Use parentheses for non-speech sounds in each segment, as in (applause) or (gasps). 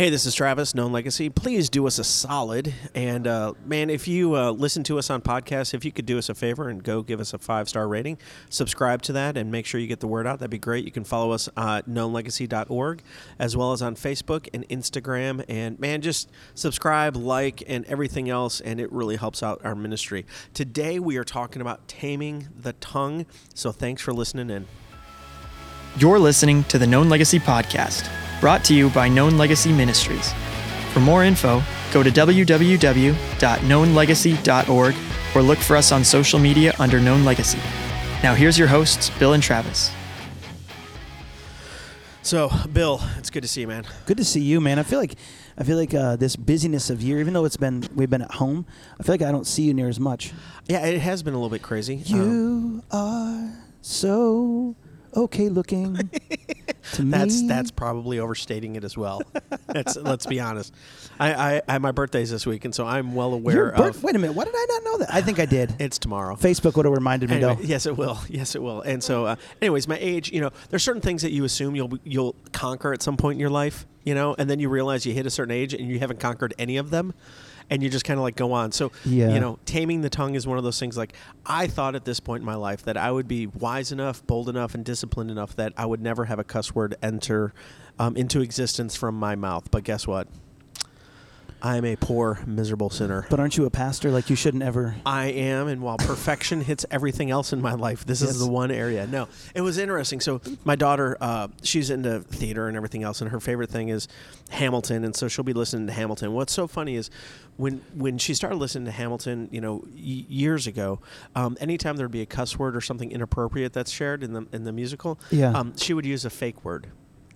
Hey, this is Travis, Known Legacy. Please do us a solid. And uh, man, if you uh, listen to us on podcasts, if you could do us a favor and go give us a five star rating, subscribe to that, and make sure you get the word out, that'd be great. You can follow us at knownlegacy.org as well as on Facebook and Instagram. And man, just subscribe, like, and everything else, and it really helps out our ministry. Today, we are talking about taming the tongue. So thanks for listening in. You're listening to the Known Legacy Podcast, brought to you by Known Legacy Ministries. For more info, go to www.knownlegacy.org or look for us on social media under Known Legacy. Now, here's your hosts, Bill and Travis. So, Bill, it's good to see you, man. Good to see you, man. I feel like I feel like uh, this busyness of year, even though it's been we've been at home, I feel like I don't see you near as much. Yeah, it has been a little bit crazy. Um, You are so okay looking (laughs) to me. That's that's probably overstating it as well. That's, let's be honest. I, I, I my birthday's this week, and so I'm well aware Your birth- of. Wait a minute. Why did I not know that? I think I did. It's tomorrow. Facebook would have reminded me Anyway, though. yes, it will. Yes, it will. And so, uh, anyways, my age. You know, there's certain things that you assume you'll you'll conquer at some point in your life. You know, and then you realize you hit a certain age and you haven't conquered any of them. And you just kind of like go on. So, Yeah. you know, taming the tongue is one of those things. Like, I thought at this point in my life that I would be wise enough, bold enough, and disciplined enough that I would never have a cuss word enter um, into existence from my mouth. But guess what? I am a poor, miserable sinner. But aren't you a pastor? Like you shouldn't ever. I am, and while perfection hits everything else in my life, this Yes. is the one area. No, it was interesting. So my daughter, uh, she's into theater and everything else, and her favorite thing is Hamilton, and so she'll be listening to Hamilton. What's so funny is when when she started listening to Hamilton, you know, y- years ago, um, anytime there'd be a cuss word or something inappropriate that's shared in the in the musical, Yeah. um, she would use a fake word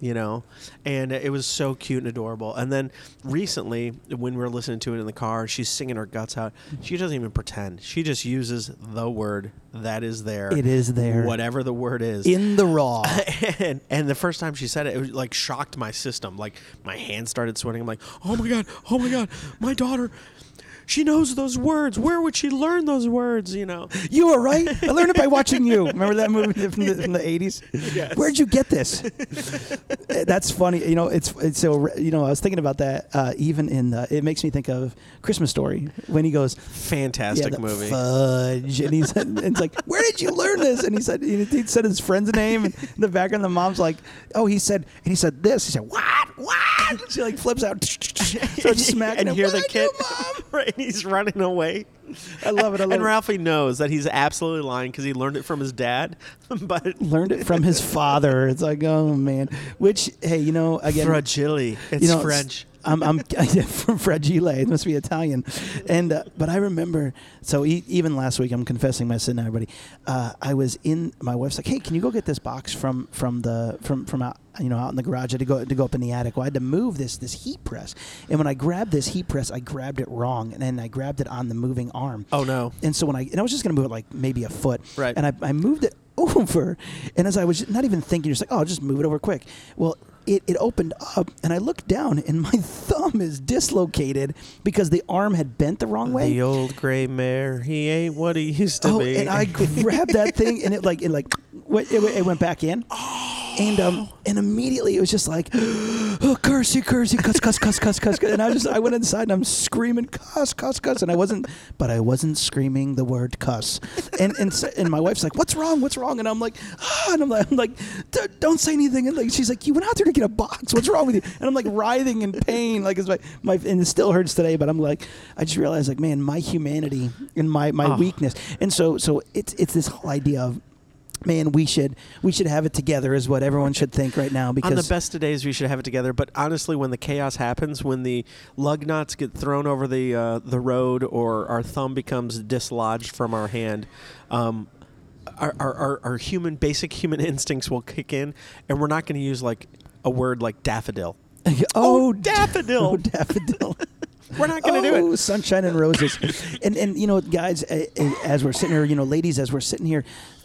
you know and it was so cute and adorable and then recently when we were listening to it in the car she's singing her guts out she doesn't even pretend she just uses the word that is there It is there. whatever the word is In the raw. (laughs) and, and the first time she said it, it was like shocked my system. Like my hands started sweating. I'm like, oh my god, oh my god, my daughter, she knows those words. Where would she learn those words? You know. You were right. I learned it by watching you. Remember that movie from the, from the 80s? Yes. Where'd you get this? Uh, (laughs) That's funny. You know, it's it's so you know, I was thinking about that uh, even in the it makes me think of Christmas story when he goes Fantastic yeah, the movie. Fudge. And he said, and it's like, where did you learn this? And he said, he he said his friend's name. And in the background, the mom's like, oh, he said, and he said this. He said, what? What? She like flips out, (laughs) starts smacking and him. hear "What the kid, do, Mom?" (laughs) right? (laughs) He's running away. I love it. I love and it. Ralphie knows that he's absolutely lying because he learned it from his dad. (laughs) but Learned it from his (laughs) father. It's like, oh man. Which, hey, you know, again, fragile, it's you know, French. I'm, I'm (laughs) from Fragile. It must be Italian. And uh, but I remember. So e- even last week, I'm confessing my sin, to everybody. Uh, I was in. My wife's like, "Hey, can you go get this box from from the from from out you know out in the garage? I had to go to go up in the attic. Well, I had to move this this heat press. And when I grabbed this heat press, I grabbed it wrong, and then I grabbed it on the moving arm. Oh no. And so when I and I was just gonna move it like maybe a foot, Right. And I, I moved it (laughs) over, and as I was not even thinking, just like, oh, I'll just move it over quick. Well, it, it opened up, and I looked down, and my (laughs) thumb is dislocated because the arm had bent the wrong way. The old gray mare, he ain't what he used to oh, be. and I (laughs) grabbed that thing, and it like it like went, it, it went back in. Oh. And um and immediately it was just like, (gasps) oh, curse you, curse you, cuss, cuss, cuss, cuss, cuss, cuss. And I just I went inside and I'm screaming cuss, cuss, cuss, and I wasn't, but I wasn't screaming the word cuss. And and so, and my wife's like, what's wrong, what's wrong? And I'm like, ah, and I'm like, I'm like, "D- don't say anything. And like she's like, you went out there to get a box. What's wrong with you? And I'm like writhing in pain, like it's my my and it still hurts today. But I'm like, I just realized like, man, my humanity and my my Oh. weakness. And so so it's it's this whole idea of man, we should we should have it together is what everyone should think right now because on the best of days, we should have it together. But honestly, when the chaos happens, when the lug nuts get thrown over the uh, the road, or our thumb becomes dislodged from our hand, um, our, our, our, our human basic human (laughs) instincts will kick in, and we're not going to use like a word like daffodil. (laughs) oh, daffodil. oh (laughs) daffodil. We're not going to do Oh, it. sunshine and roses, and and you know, guys, as we're sitting here, you know, ladies, as we're sitting here,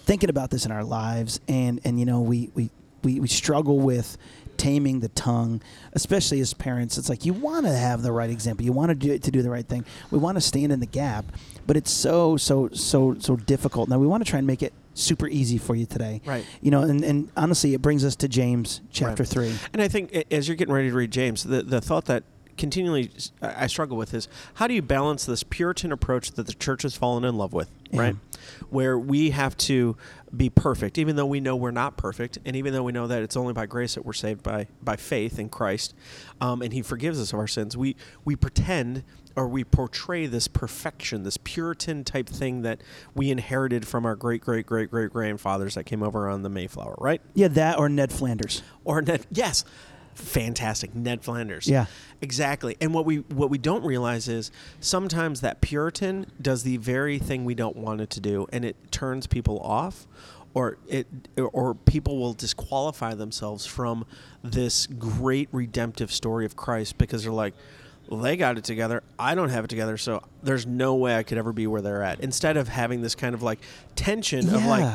thinking about this in our lives, and and you know, we we we, we struggle with taming the tongue, especially as parents. It's like you want to have the right example, you want to do to do the right thing. We want to stand in the gap, but it's so so so so difficult. Now we want to try and make it super easy for you today. Right. You know, and, and honestly, it brings us to James chapter Right. 3. And I think as you're getting ready to read James, the, the thought that continually I struggle with is how do you balance this Puritan approach that the church has fallen in love with, Yeah. right? Where we have to be perfect, even though we know we're not perfect, and even though we know that it's only by grace that we're saved by by faith in Christ, um, and He forgives us of our sins. We we pretend or we portray this perfection, this Puritan type thing that we inherited from our great great great great grandfathers that came over on the Mayflower, right? Yeah, that or Ned Flanders. or Ned. Yes, fantastic, Ned Flanders. Yeah. exactly. And what we what we don't realize is sometimes that Puritan does the very thing we don't want it to do, and it turns people off, or it or people will disqualify themselves from this great redemptive story of Christ because they're like. Well, they got it together. I don't have it together, so there's no way I could ever be where they're at. Instead of having this kind of like tension of like,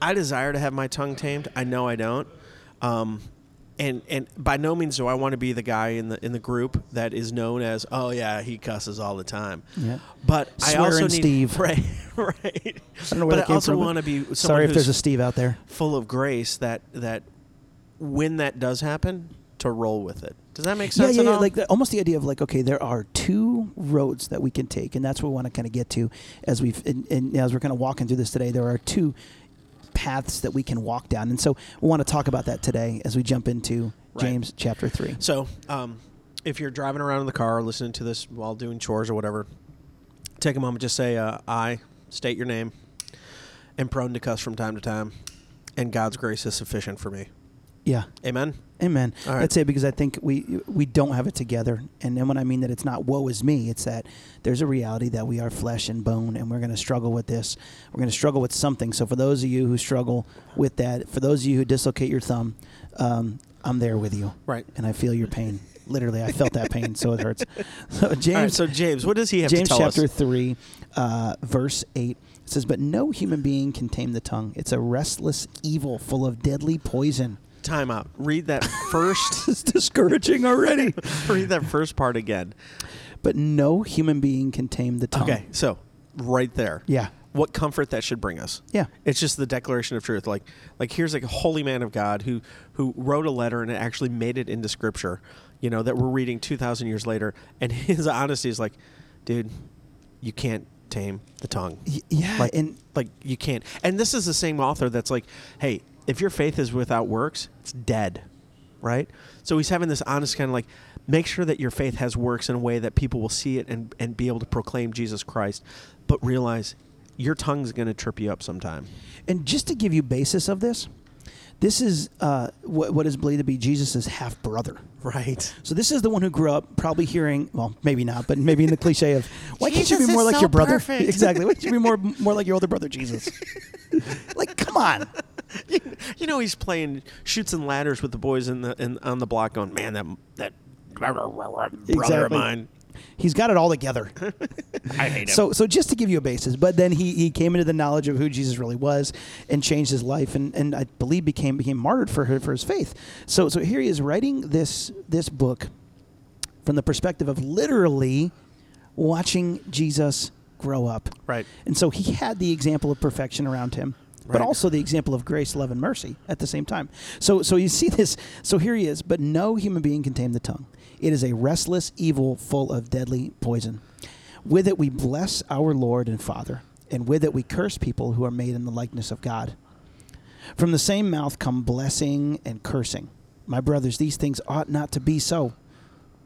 I desire to have my tongue tamed. I know I don't. Um, and and by no means do I want to be the guy in the in the group that is known as oh yeah he cusses all the time. Yeah. But I also Swearing need Steve. (laughs) right right. I don't know where but I also want to be someone Sorry if there's a Steve out there. full of grace that that when that does happen to roll with it. Does that make Yeah, sense? yeah, at yeah. all? Like the, almost the idea of like, okay, there are two roads that we can take, and that's what we want to kind of get to as we've and, and as we're kind of walking through this today. There are two paths that we can walk down, and so we want to talk about that today as we jump into Right. James chapter three. So, um, if you're driving around in the car, listening to this while doing chores or whatever, take a moment, just say, uh, "I," state your name, am prone to cuss from time to time, and God's grace is sufficient for me. Yeah. Amen. Amen. All right. That's it because I think we we don't have it together. And then when I mean that it's not woe is me, it's that there's a reality that we are flesh and bone and we're going to struggle with this. We're going to struggle with something. So for those of you who struggle with that, for those of you who dislocate your thumb, um, I'm there with you. Right. And I feel your pain. Literally, I felt that pain, so it hurts. (laughs) So James right. So James, what does he have James to tell you? James chapter us? 3, uh, verse 8 it says, But no human being can tame the tongue. It's a restless evil full of deadly poison. Time out. Read that (laughs) first. It's discouraging already. (laughs) read that first part again. but no human being can tame the tongue. Okay. So, right there. Yeah. What comfort that should bring us. Yeah. It's just the declaration of truth. Like, like here's like a holy man of God who who wrote a letter and it actually made it into scripture. You know that we're reading two thousand years later, and (laughs) his honesty is like, dude, you can't tame the tongue. Y- yeah. Like, and like you can't. And this is the same author that's like, hey, if your faith is without works, it's dead, right? So he's having this honest kind of like, make sure that your faith has works in a way that people will see it and and be able to proclaim Jesus Christ, but realize your tongue's going to trip you up sometime. and just to give you basis of this, this is uh, what, what is believed to be Jesus' half brother. Right. So this is the one who grew up probably hearing, well, maybe not, but maybe in the cliche of, why can't you be more like so your brother? perfect. (laughs) exactly. Why can't you be more more like your older brother Jesus? (laughs) like, come on. You, (laughs) you know he's playing Chutes and Ladders with the boys in the in, on the block, going, man, that that brother of mine, he's got it all together. (laughs) I hate him. So, so just to give you a basis, but then he, he came into the knowledge of who Jesus really was and changed his life, and, and I believe became became martyred for her, for his faith. So, so here he is writing this this book from the perspective of literally watching Jesus grow up. Right. And so he had the example of perfection around him, but Right. also the example of grace, love, and mercy at the same time. So, so you see this. So here he is, but no human being can tame the tongue. It is a restless evil full of deadly poison. With it we bless our Lord and Father, and with it we curse people who are made in the likeness of God. From the same mouth come blessing and cursing. My brothers, these things ought not to be so.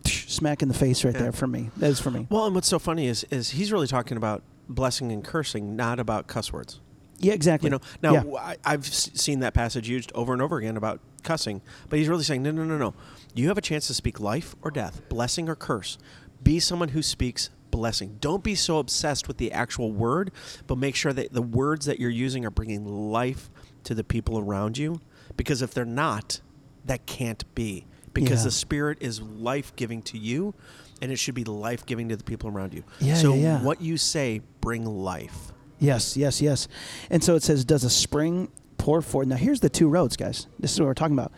Smack in the face right Yeah. there for me. That is for me. Well, and what's so funny is is he's really talking about blessing and cursing, not about cuss words. Yeah, exactly. You know, now Yeah. I I've seen that passage used over and over again about cussing, but he's really saying, no, no, no, no. You have a chance to speak life or death, blessing or curse. Be someone who speaks blessing. Don't be so obsessed with the actual word, but make sure that the words that you're using are bringing life to the people around you. Because if they're not, that can't be. Because Yeah. the Spirit is life giving to you, and it should be life giving to the people around you. Yeah, so yeah, yeah. what you say bring life. Yes, yes, yes. And so it says, Does a spring pour forth? Now, here's the two roads, guys. This is what we're talking about,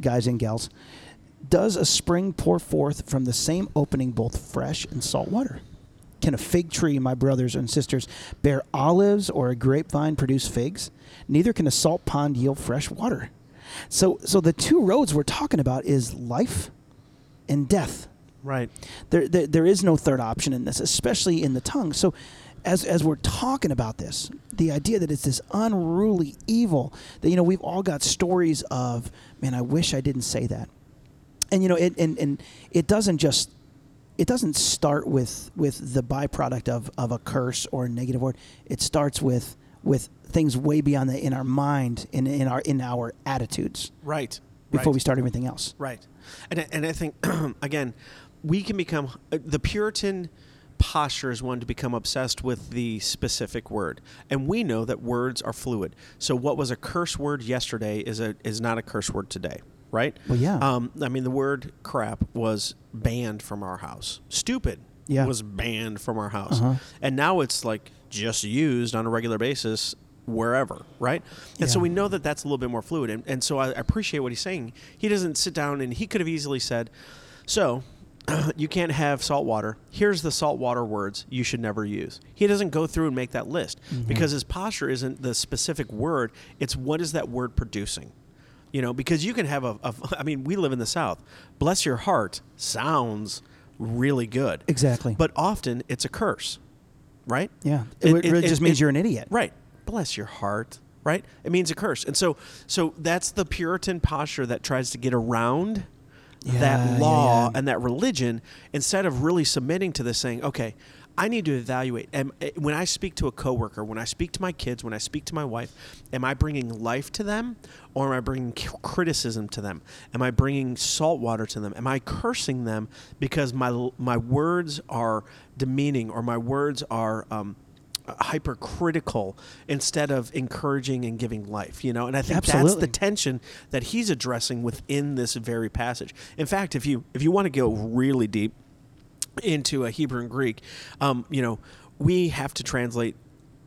guys and gals. Does a spring pour forth from the same opening both fresh and salt water? can a fig tree, my brothers and sisters, bear olives or a grapevine produce figs? Neither can a salt pond yield fresh water. So, so the two roads we're talking about is life and death. Right. There, there, there is no third option in this, especially in the tongue. So, as, as we're talking about this, the idea that it's this unruly evil that, you know, we've all got stories of, man, I wish I didn't say that. And, you know, it, and, and it doesn't just, it doesn't start with, with the byproduct of, of a curse or a negative word. It starts with, with things way beyond that in our mind, in, in, our, in our attitudes Right. before right. we start everything else. Right. And, I- and I think, (clears throat) again, we can become, uh, the Puritan posture is one to become obsessed with the specific word. And we know that words are fluid. So what was a curse word yesterday is, a, is not a curse word today. Right? Well, yeah. Um, I mean, the word crap was banned from our house. Stupid Yeah. was banned from our house. Uh-huh. And now it's like just used on a regular basis wherever, right? And so we know that that's a little bit more fluid. And, and so I appreciate what he's saying. He doesn't sit down and he could have easily said, so (clears throat) you can't have salt water. Here's the salt water words you should never use. He doesn't go through and make that list mm-hmm. because his posture isn't the specific word, it's what is that word producing. You know, because you can have a, a (laughs) I mean, we live in the South. Bless your heart sounds really good. Exactly. But often it's a curse, right? yeah. It, It- really it- just it- means it- you're an idiot. Right. Bless your heart. Right. It means a curse, and so so that's the Puritan posture that tries to get around Yeah, that law yeah. and that religion instead of really submitting to this, saying, okay. I need to evaluate. Am, eh, when I speak to a coworker, when I speak to my kids, when I speak to my wife, am I bringing life to them, or am I bringing criticism to them? Am I bringing salt water to them? Am I cursing them because my my words are demeaning or my words are um, hypercritical instead of encouraging and giving life? You know, and I think that's the tension that he's addressing within this very passage. In fact, if you if you want to go really deep into a Hebrew and Greek, um, you know, we have to translate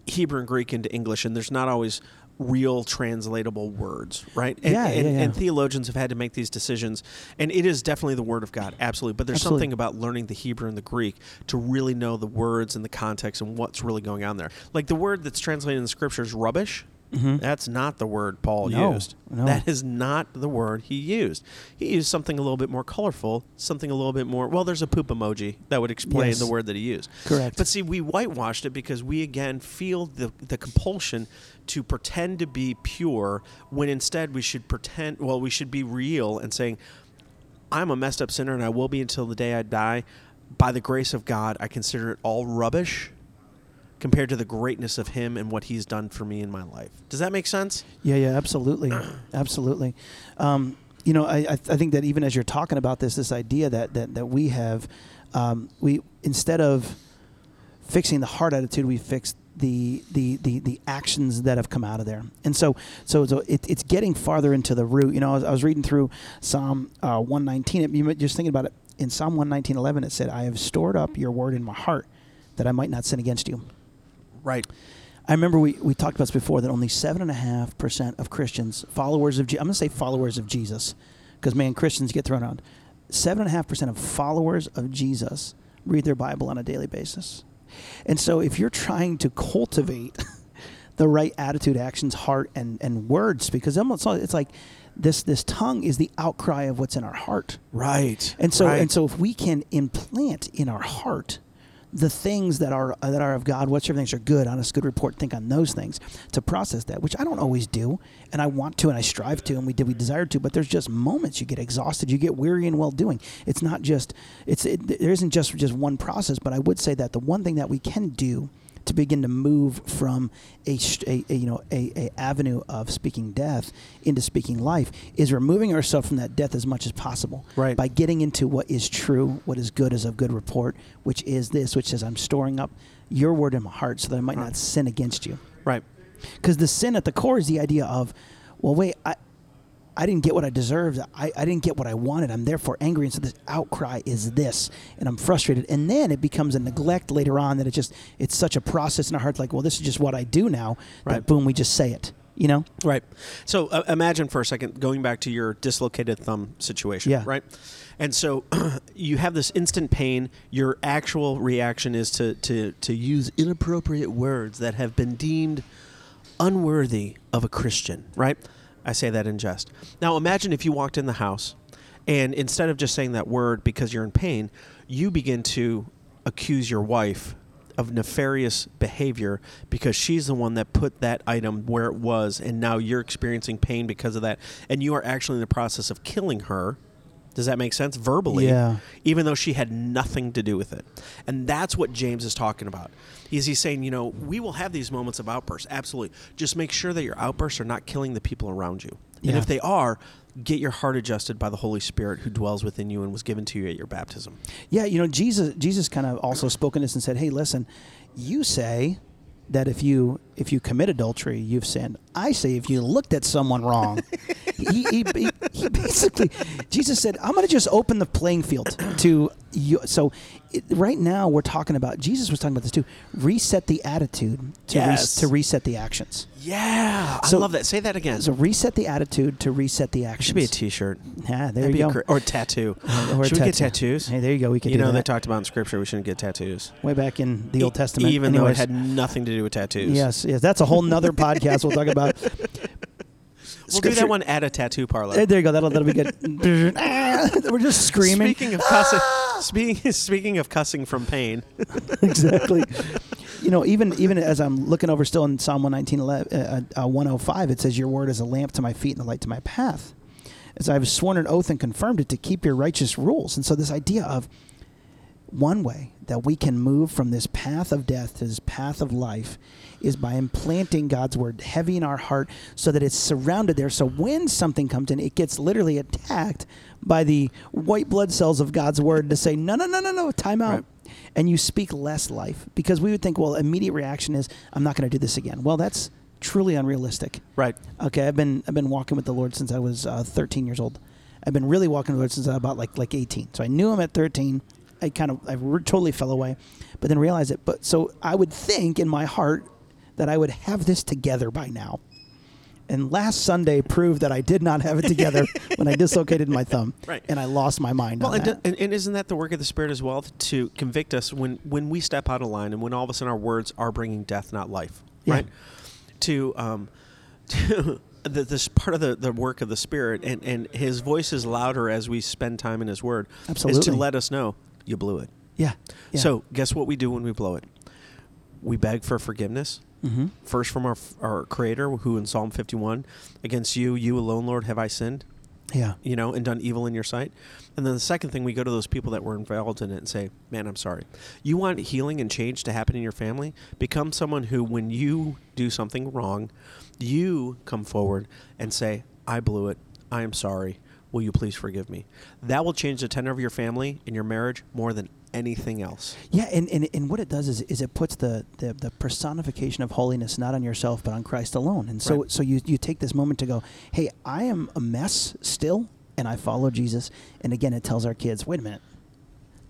Hebrew and Greek into English, and there's not always real translatable words, right? And, Yeah, and, yeah, yeah. and theologians have had to make these decisions, and it is definitely the Word of God, absolutely. But there's Absolutely. something about learning the Hebrew and the Greek to really know the words and the context and what's really going on there. Like the word that's translated in the Scriptures, rubbish. That's not the word Paul Mm-hmm. No, used. no. That is not the word he used. He used something a little bit more colorful, something a little bit more. Well, there's a poop emoji that would explain Yes. the word that he used. Correct. But see, we whitewashed it because we again feel the the compulsion to pretend to be pure when instead we should pretend. Well, we should be real and saying, "I'm a messed up sinner and I will be until the day I die." By the grace of God, I consider it all rubbish compared to the greatness of Him and what He's done for me in my life. Does that make sense? Yeah, yeah, absolutely, (clears throat) absolutely. Um, you know, I, I, th- I think that even as you're talking about this, this idea that that, that we have, um, we instead of fixing the heart attitude, we fix the, the the the actions that have come out of there. And so so, so it, it's getting farther into the root. You know, I was, I was reading through Psalm uh, 119. It, you just thinking about it in Psalm 119:11, it said, "I have stored up your word in my heart, that I might not sin against you." Right. I remember we, we talked about this before that only seven and a half percent of Christians, followers of Je- I'm going to say followers of Jesus, because man, Christians get thrown around. Seven and a half percent of followers of Jesus read their Bible on a daily basis, and so if you're trying to cultivate (laughs) the right attitude, actions, heart, and and words, because almost it's like this this tongue is the outcry of what's in our heart. Right. And so Right. and so if we can implant in our heart the things that are uh, that are of God, whatsoever things are good, honest, good report, think on those things to process that, which I don't always do, and I want to, and I strive to, and we did, we desire to, but there's just moments you get exhausted, you get weary and well doing. It's not just it's it, there isn't just just one process, but I would say that the one thing that we can do to begin to move from a, a, a, you know a, a avenue of speaking death into speaking life is removing ourselves from that death as much as possible Right. by getting into what is true what is good is of good report which is this which says i'm storing up your word in my heart so that i might not sin against you right. because the sin at the core is the idea of well wait i I didn't get what I deserved. I, I didn't get what I wanted. I'm therefore angry. And so this outcry is this. And I'm frustrated. And then it becomes a neglect later on that it just, it's such a process in our hearts like, well, this is just what I do now. Right. That boom, we just say it. You know? Right. So uh, imagine for a second going back to your dislocated thumb situation. Yeah. Right. And so (clears throat) you have this instant pain. Your actual reaction is to, to, to use inappropriate words that have been deemed unworthy of a Christian. Right. I say that in jest. Now imagine if you walked in the house and instead of just saying that word because you're in pain, you begin to accuse your wife of nefarious behavior because she's the one that put that item where it was and now you're experiencing pain because of that and you are actually in the process of killing her does that make sense verbally Yeah. even though she had nothing to do with it and that's what james is talking about he's, he's saying you know we will have these moments of outbursts absolutely just make sure that your outbursts are not killing the people around you and Yeah. if they are get your heart adjusted by the holy spirit who dwells within you and was given to you at your baptism Yeah, you know, Jesus Jesus kind of also spoke in this and said, "Hey, listen, you say that if you if you commit adultery, you've sinned. I say if you looked at someone wrong." (laughs) he, he, he, he basically Jesus said, "I'm going to just open the playing field to you." So it, right now we're talking about Jesus was talking about this too. Reset the attitude to res- Yes. to reset the actions. yeah So- i love that say that again So reset the attitude to reset the actions. should be a t-shirt Yeah, there That'd you go. cra- or a tattoo. (laughs) Or a Should we get tattoos? Hey, there you go. We could you know, they talked about in scripture we shouldn't get tattoos. way back in the Old E- Testament. Even though it had nothing to do with tattoos. Yes, yes, that's a whole nother (laughs) podcast we'll talk about. We'll do that one at a tattoo parlor. Eh, There you go. That'll that'll be good. (laughs) We're just screaming. Speaking of cussing, speaking, speaking of cussing from pain, (laughs) exactly. You know, even even as I'm looking over still in Psalm 119, uh, uh, 105, it says, "Your word is a lamp to my feet and a light to my path." As I've sworn an oath and confirmed it to keep your righteous rules, and so this idea of one way that we can move from this path of death to this path of life is by implanting God's word heavy in our heart so that it's surrounded there. So when something comes in, it gets literally attacked by the white blood cells of God's word to say, no, no, no, no, no, time out. Right. And you speak less life because we would think, well, immediate reaction is, I'm not going to do this again. Well, that's truly unrealistic. right? Okay, I've been I've been walking with the Lord since I was uh, 13 years old. I've been really walking with the Lord since I was about like like 18. So I knew him at 13. I kind of I re- totally fell away, but then realized it. But so I would think in my heart that I would have this together by now. And last Sunday proved that I did not have it together (laughs) when I dislocated my thumb, Right. and I lost my mind Well, and, that. and, and isn't that the work of the Spirit as well to convict us when when we step out of line and when all of a sudden our words are bringing death, not life, Yeah. right? To um, (laughs) to the, this part of the, the work of the Spirit, and, and His voice is louder as we spend time in His Word. Is to let us know you blew it. yeah. yeah. So guess what we do when we blow it? We beg for forgiveness. Mhm. First from our our Creator, who in Psalm 51, against you, you alone, Lord, have I sinned yeah, you know, and done evil in your sight. And then the second thing, we go to those people that were involved in it and say, man, I'm sorry. You want healing and change to happen in your family? Become someone who, when you do something wrong, you come forward and say, I blew it. I am sorry. Will you please forgive me? That will change the tenor of your family and your marriage more than anything else. Yeah, and, and, and what it does is, is it puts the, the, the personification of holiness not on yourself but on Christ alone. And so Right. so you, you take this moment to go, hey, I am a mess still, and I follow Jesus. And again, it tells our kids, wait a minute,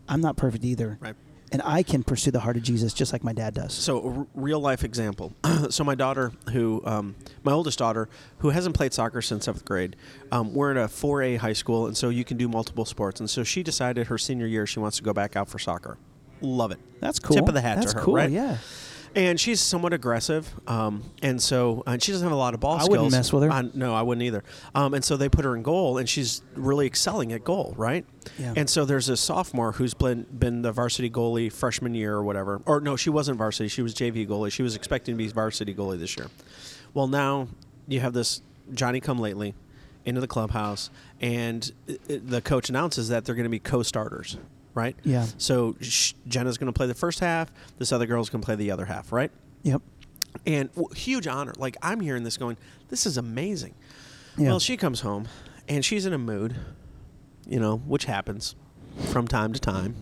I'm not perfect either, Right. And I can pursue the heart of Jesus just like my dad does. So, a r- real life example. (clears throat) so, my daughter, who, um, my oldest daughter, who hasn't played soccer since seventh grade, um, we're at a 4A high school, and so you can do multiple sports. And so, she decided her senior year she wants to go back out for soccer. Love it. That's cool. Tip of the hat That's to her, cool, right? Yeah. And she's somewhat aggressive, um, and so and she doesn't have a lot of ball I skills. wouldn't mess with her. I- no, I wouldn't either. Um, and so they put her in goal, and she's really excelling at goal, right? Yeah. And so there's a sophomore who's been been the varsity goalie freshman year or whatever. Or no, she wasn't varsity; she was JV goalie. She was expecting to be varsity goalie this year. Well, now you have this Johnny come lately into the clubhouse, and i- i- the coach announces that they're going to be co-starters, right? Yeah. So sh- Jenna's going to play the first half. This other girl's going to play the other half, right? Yep. And w- huge honor. Like I'm hearing this, going, "This is amazing." Yeah. Well, she comes home, and she's in a mood, you know, which happens from time to time.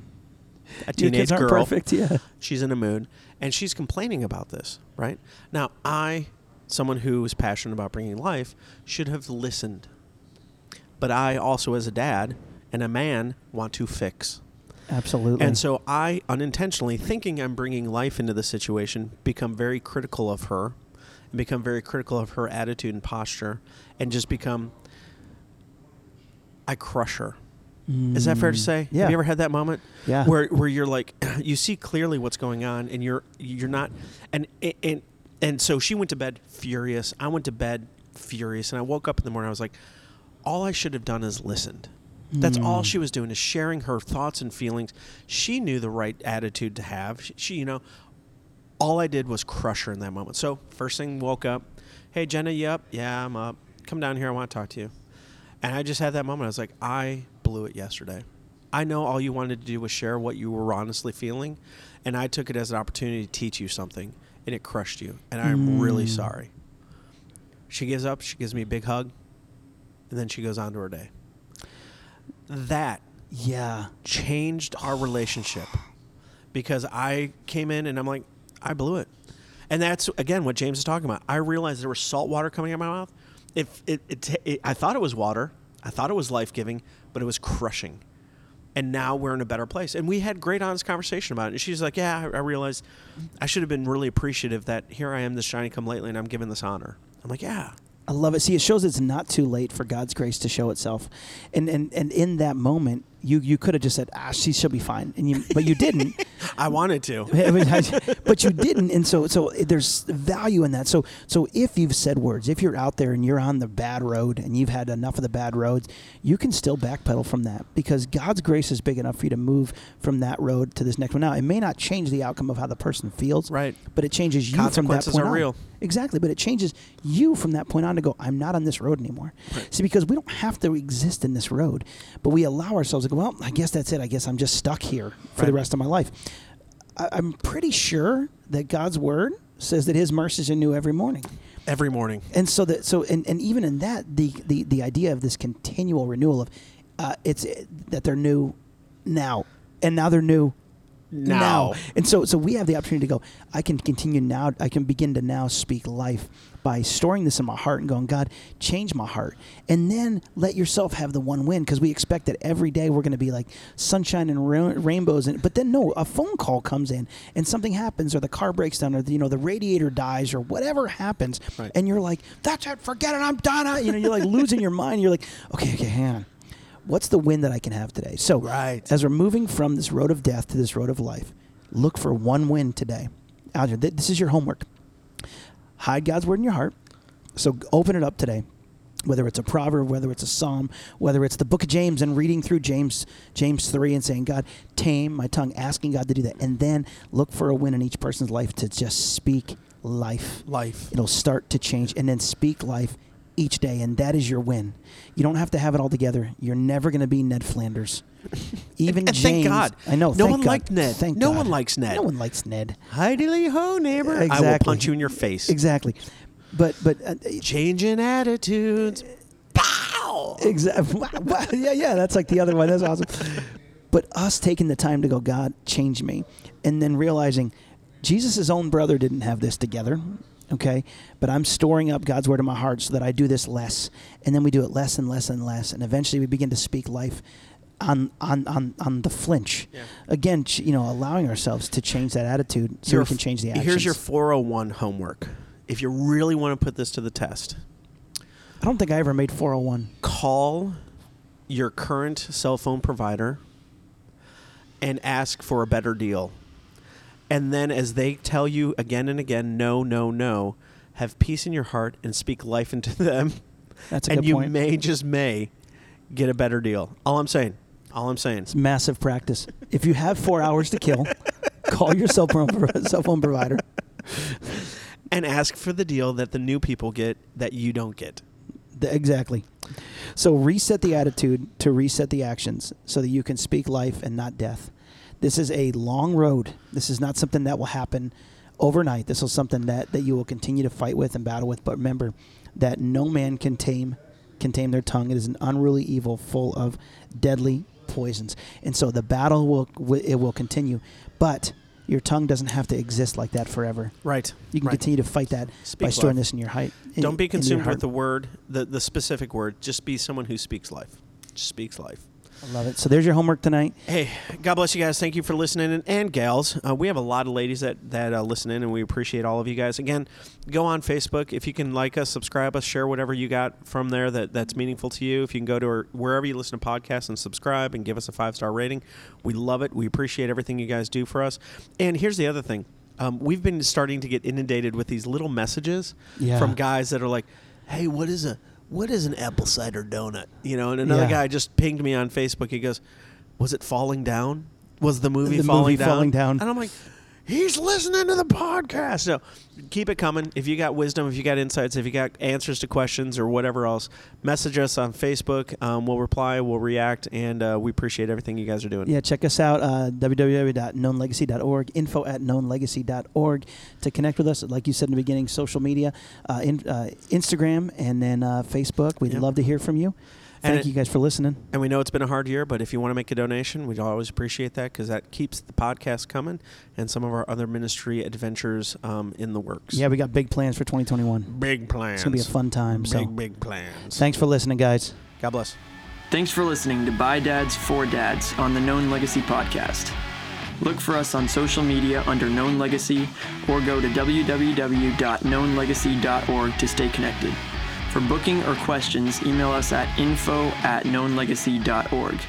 A teenage kids aren't girl, perfect. Yeah. she's in a mood, and she's complaining about this. Right now, I, someone who is passionate about bringing life, should have listened. But I also, as a dad and a man, want to fix. Absolutely. And so I unintentionally, thinking I'm bringing life into the situation, become very critical of her, and become very critical of her attitude and posture and just become I crush her. Is that fair to say? Mm. Yeah. Have you ever had that moment? Yeah. Where where you're like (clears throat) you see clearly what's going on and you're you're not and and and so she went to bed furious. I went to bed furious and I woke up in the morning I was like all I should have done is listened. That's all Mm. she was doing is sharing her thoughts and feelings. She knew the right attitude to have. She, she you know, all I did was crush her in that moment. So first thing, woke up. Hey Jenna, you up? Yeah, I'm up. Come down here. I want to talk to you. And I just had that moment. I was like, I blew it yesterday. I know all you wanted to do was share what you were honestly feeling, and I took it as an opportunity to teach you something, and it crushed you. And I'm really Mm. sorry. She gives up. She gives me a big hug, and then she goes on to her day. That Yeah. changed our relationship because I came in and I'm like, I blew it. And that's again what James is talking about. I realized there was salt water coming out of my mouth. If it, it, it, I thought it was water, I thought it was life giving, but it was crushing. And now we're in a better place. And we had great honest conversation about it. And she's like, Yeah, I, I realized I should have been really appreciative that here I am, this shiny come lately, and I'm given this honor. I'm like, Yeah, I love it. See, it shows it's not too late for God's grace to show itself, and and and in that moment, you you could have just said, "Ah, she she'll be fine," and you, but you didn't. (laughs) I wanted to. (laughs) but you didn't, and so so there's value in that. So so if you've said words, if you're out there and you're on the bad road and you've had enough of the bad roads, you can still backpedal from that because God's grace is big enough for you to move from that road to this next one. Now, it may not change the outcome of how the person feels, Right. But it changes you from that point are on. real. Exactly, but it changes you from that point on to go, I'm not on this road anymore. See, because we don't have to exist in this road, but we allow ourselves to go, well, I guess that's it. I guess I'm just stuck here for the rest of my life. I, I'm pretty sure that God's word says that his mercies are new every morning. Every morning. And so that so and, and even in that the, the the idea of this continual renewal of uh, it's that they're new now and now they're new Now. and so so we have the opportunity to go I can continue now I can begin to now speak life by storing this in my heart and going God change my heart and then let yourself have the one win because we expect that every day we're going to be like sunshine and ra- rainbows and but then no a phone call comes in and something happens or the car breaks down or the, you know the radiator dies or whatever happens Right. and you're like that's it forget it I'm done you know you're like losing your mind you're like okay okay hang on what's the win that I can have today so Right. as we're moving from this road of death to this road of life, look for one win today. Here, th- this is your homework. Hide God's word in your heart. So open it up today. Whether it's a proverb, whether it's a psalm, whether it's the book of James and reading through James James 3 and saying, God, tame my tongue, asking God to do that. And then look for a win in each person's life to just speak life Life. it'll start to change and then speak life each day and that is your win you don't have to have it all together you're never going to be ned flanders (laughs) even And james thank God. i know No thank one God. liked Ned. thank No God. one likes Ned. no one likes ned Heidi ho, neighbor. I will punch you in your face. exactly but but uh, Changing attitudes. Pow! exactly (laughs) yeah yeah that's like the other one that's awesome but us taking the time to go god change me and then realizing jesus' own brother didn't have this together okay? But i'm storing up god's word in my heart so that i do this less. And then we do it less and less and less. And eventually we begin to speak life on on on, on the flinch. Yeah. again you know allowing ourselves to change that attitude so Your we can change the actions Here's your 401 homework. If you really want to put this to the test, i don't think i ever made 401 call your current cell phone provider and ask for a better deal. And then, as they tell you again and again, no, no, no, have peace in your heart and speak life into (laughs) them. That's a and good you point. may just may get a better deal. All I'm saying. All I'm saying. It's massive practice. If you have four hours to kill, (laughs) call your cell phone, cell phone provider. And ask for the deal that the new people get that you don't get. Exactly. So reset the attitude to reset the actions so that you can speak life and not death. This is a long road. This is not something that will happen overnight. This is something that, that you will continue to fight with and battle with. But remember that no man can tame can tame their tongue. It is an unruly evil full of deadly poisons. And so the battle will it will continue. But your tongue doesn't have to exist like that forever. Right. You can right. continue to fight that Speak by storing life. this in your height. in- Don't be consumed with the word, the, the specific word. Just be someone who speaks life. Just speaks life. I love it. So there's your homework tonight. Hey, God bless you guys. Thank you for listening, and, and gals. Uh, we have a lot of ladies that that uh, listen in, and we appreciate all of you guys. Again, go on Facebook if you can like us, subscribe us, share whatever you got from there that that's meaningful to you. If you can go to our, wherever you listen to podcasts and subscribe and give us a five star rating, we love it. We appreciate everything you guys do for us. And here's the other thing: um, we've been starting to get inundated with these little messages Yeah. from guys that are like, "Hey, what is a what is an apple cider donut?" You know, and another Yeah. guy just pinged me on Facebook. He goes, "Was it falling down? Was the movie, The falling, movie down? Falling Down. And I'm like, he's listening to the podcast. So keep it coming. If you got wisdom, if you got insights, if you got answers to questions or whatever else, message us on Facebook. Um, we'll reply, we'll react, and uh, we appreciate everything you guys are doing. Yeah, check us out, uh, www.knownlegacy.org, info at knownlegacy.org to connect with us. Like you said in the beginning, social media, uh, in, uh, Instagram, and then uh, Facebook. We'd Yep. love to hear from you. And Thank it- you guys for listening. And we know it's been a hard year, but if you want to make a donation, we'd always appreciate that because that keeps the podcast coming and some of our other ministry adventures um, in the works. Yeah, we got big plans for 2021. Big plans. It's going to be a fun time. Big, So big plans. thanks for listening, guys. God bless. Thanks for listening to By Dads for Dads on the Known Legacy podcast. Look for us on social media under Known Legacy or go to www.knownlegacy.org to stay connected. For booking or questions, email us at info at knownlegacy.org.